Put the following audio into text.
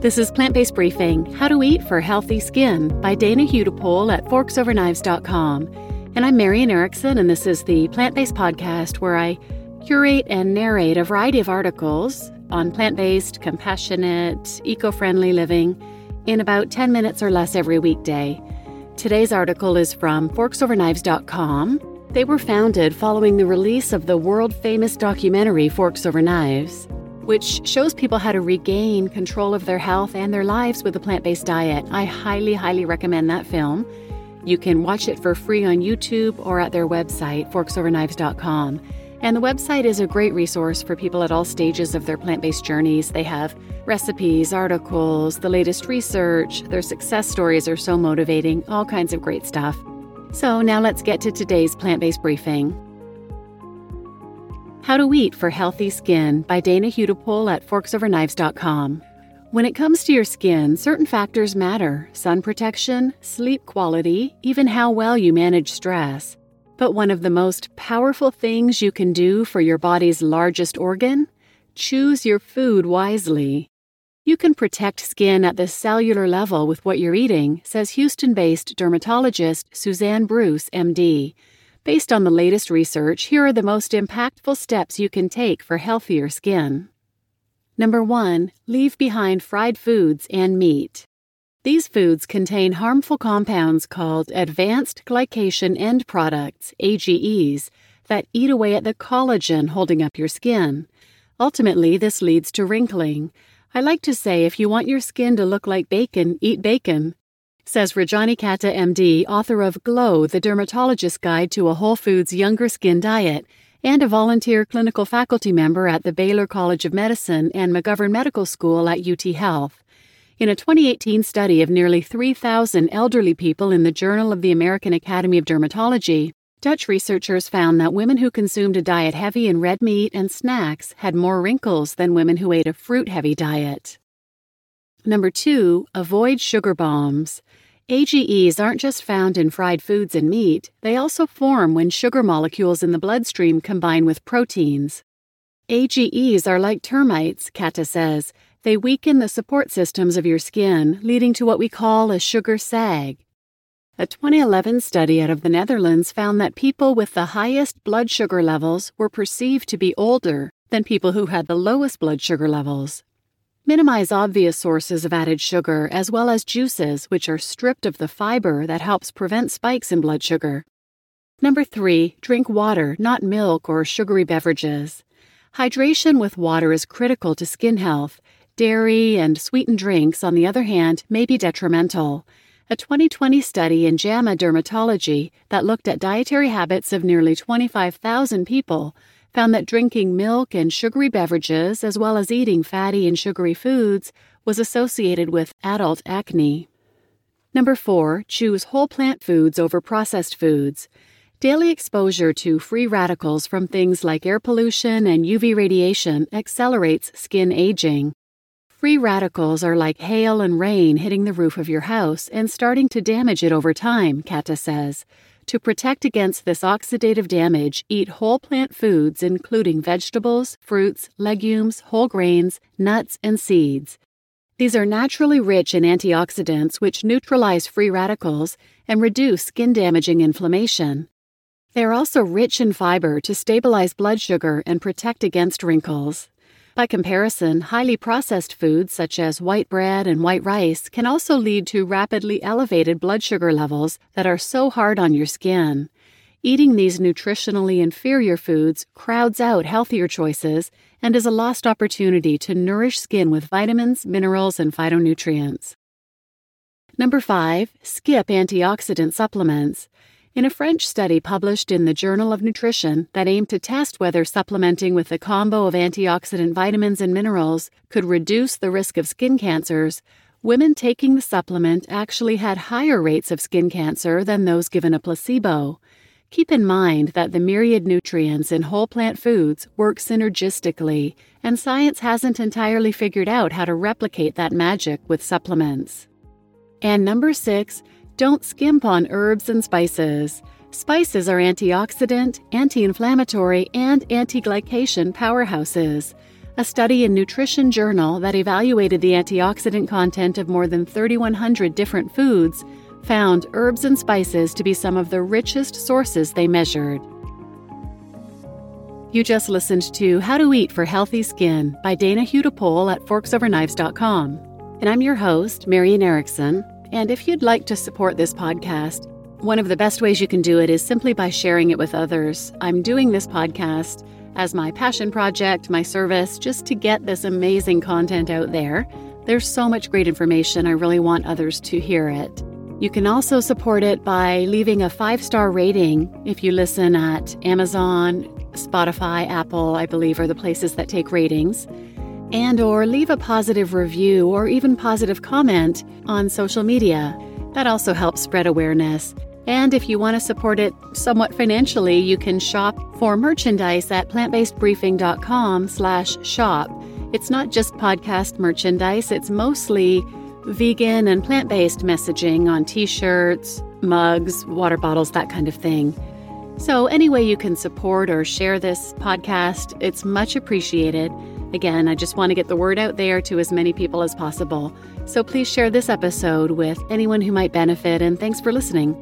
This is Plant Based Briefing How to Eat for Healthy Skin by Dana Hudepohl at forksoverknives.com. And I'm Marian Erickson, and this is the plant based podcast where I curate and narrate a variety of articles on plant based, compassionate, eco friendly living in about 10 minutes or less every weekday. Today's article is from forksoverknives.com. They were founded following the release of the world famous documentary Forks Over Knives, which shows people how to regain control of their health and their lives with a plant based diet. I highly, highly recommend that film. You can watch it for free on YouTube or at their website, forksoverknives.com. And the website is a great resource for people at all stages of their plant based journeys. They have recipes, articles, the latest research. Their success stories are so motivating, all kinds of great stuff. So now let's get to today's plant based briefing. How to Eat for Healthy Skin by Dana Hudepohl at forksoverknives.com. When it comes to your skin, certain factors matter sun protection, sleep quality, even how well you manage stress. But one of the most powerful things you can do for your body's largest organ? Choose your food wisely. You can protect skin at the cellular level with what you're eating, says Houston based dermatologist Suzanne Bruce, MD. Based on the latest research, here are the most impactful steps you can take for healthier skin. Number one, leave behind fried foods and meat. These foods contain harmful compounds called advanced glycation end products, AGEs, that eat away at the collagen holding up your skin. Ultimately, this leads to wrinkling. I like to say if you want your skin to look like bacon, eat bacon. Says Rajani Katta, MD, author of Glow, the Dermatologist's Guide to a Whole Foods Younger Skin Diet, and a volunteer clinical faculty member at the Baylor College of Medicine and McGovern Medical School at UT Health. In a 2018 study of nearly 3,000 elderly people in the Journal of the American Academy of Dermatology, Dutch researchers found that women who consumed a diet heavy in red meat and snacks had more wrinkles than women who ate a fruit heavy diet. Number two, avoid sugar bombs. AGEs aren't just found in fried foods and meat, they also form when sugar molecules in the bloodstream combine with proteins. AGEs are like termites, Katta says. They weaken the support systems of your skin, leading to what we call a sugar sag. A 2011 study out of the Netherlands found that people with the highest blood sugar levels were perceived to be older than people who had the lowest blood sugar levels. Minimize obvious sources of added sugar as well as juices, which are stripped of the fiber that helps prevent spikes in blood sugar. Number three, drink water, not milk or sugary beverages. Hydration with water is critical to skin health. Dairy and sweetened drinks, on the other hand, may be detrimental. A 2020 study in JAMA Dermatology that looked at dietary habits of nearly 25,000 people found that drinking milk and sugary beverages, as well as eating fatty and sugary foods, was associated with adult acne. Number four, choose whole plant foods over processed foods. Daily exposure to free radicals from things like air pollution and UV radiation accelerates skin aging. Free radicals are like hail and rain hitting the roof of your house and starting to damage it over time, Katta says. To protect against this oxidative damage, eat whole plant foods including vegetables, fruits, legumes, whole grains, nuts, and seeds. These are naturally rich in antioxidants which neutralize free radicals and reduce skin damaging inflammation. They are also rich in fiber to stabilize blood sugar and protect against wrinkles. By comparison, highly processed foods such as white bread and white rice can also lead to rapidly elevated blood sugar levels that are so hard on your skin. Eating these nutritionally inferior foods crowds out healthier choices and is a lost opportunity to nourish skin with vitamins, minerals, and phytonutrients. Number 5. Skip antioxidant supplements. In a French study published in the Journal of Nutrition that aimed to test whether supplementing with a combo of antioxidant vitamins and minerals could reduce the risk of skin cancers, women taking the supplement actually had higher rates of skin cancer than those given a placebo. Keep in mind that the myriad nutrients in whole plant foods work synergistically, and science hasn't entirely figured out how to replicate that magic with supplements. And number six, don't skimp on herbs and spices. Spices are antioxidant, anti inflammatory, and anti glycation powerhouses. A study in Nutrition Journal that evaluated the antioxidant content of more than 3,100 different foods found herbs and spices to be some of the richest sources they measured. You just listened to How to Eat for Healthy Skin by Dana Hudepohl at forksoverknives.com. And I'm your host, Marian Erickson. And if you'd like to support this podcast, one of the best ways you can do it is simply by sharing it with others. I'm doing this podcast as my passion project, my service, just to get this amazing content out there. There's so much great information. I really want others to hear it. You can also support it by leaving a five star rating if you listen at Amazon, Spotify, Apple, I believe, are the places that take ratings. And or leave a positive review or even positive comment on social media. That also helps spread awareness. And if you want to support it somewhat financially, you can shop for merchandise at plantbasedbriefing.com slash shop. It's not just podcast merchandise, it's mostly vegan and plant-based messaging on t-shirts, mugs, water bottles, that kind of thing. So any way you can support or share this podcast, it's much appreciated. Again, I just want to get the word out there to as many people as possible. So please share this episode with anyone who might benefit and thanks for listening.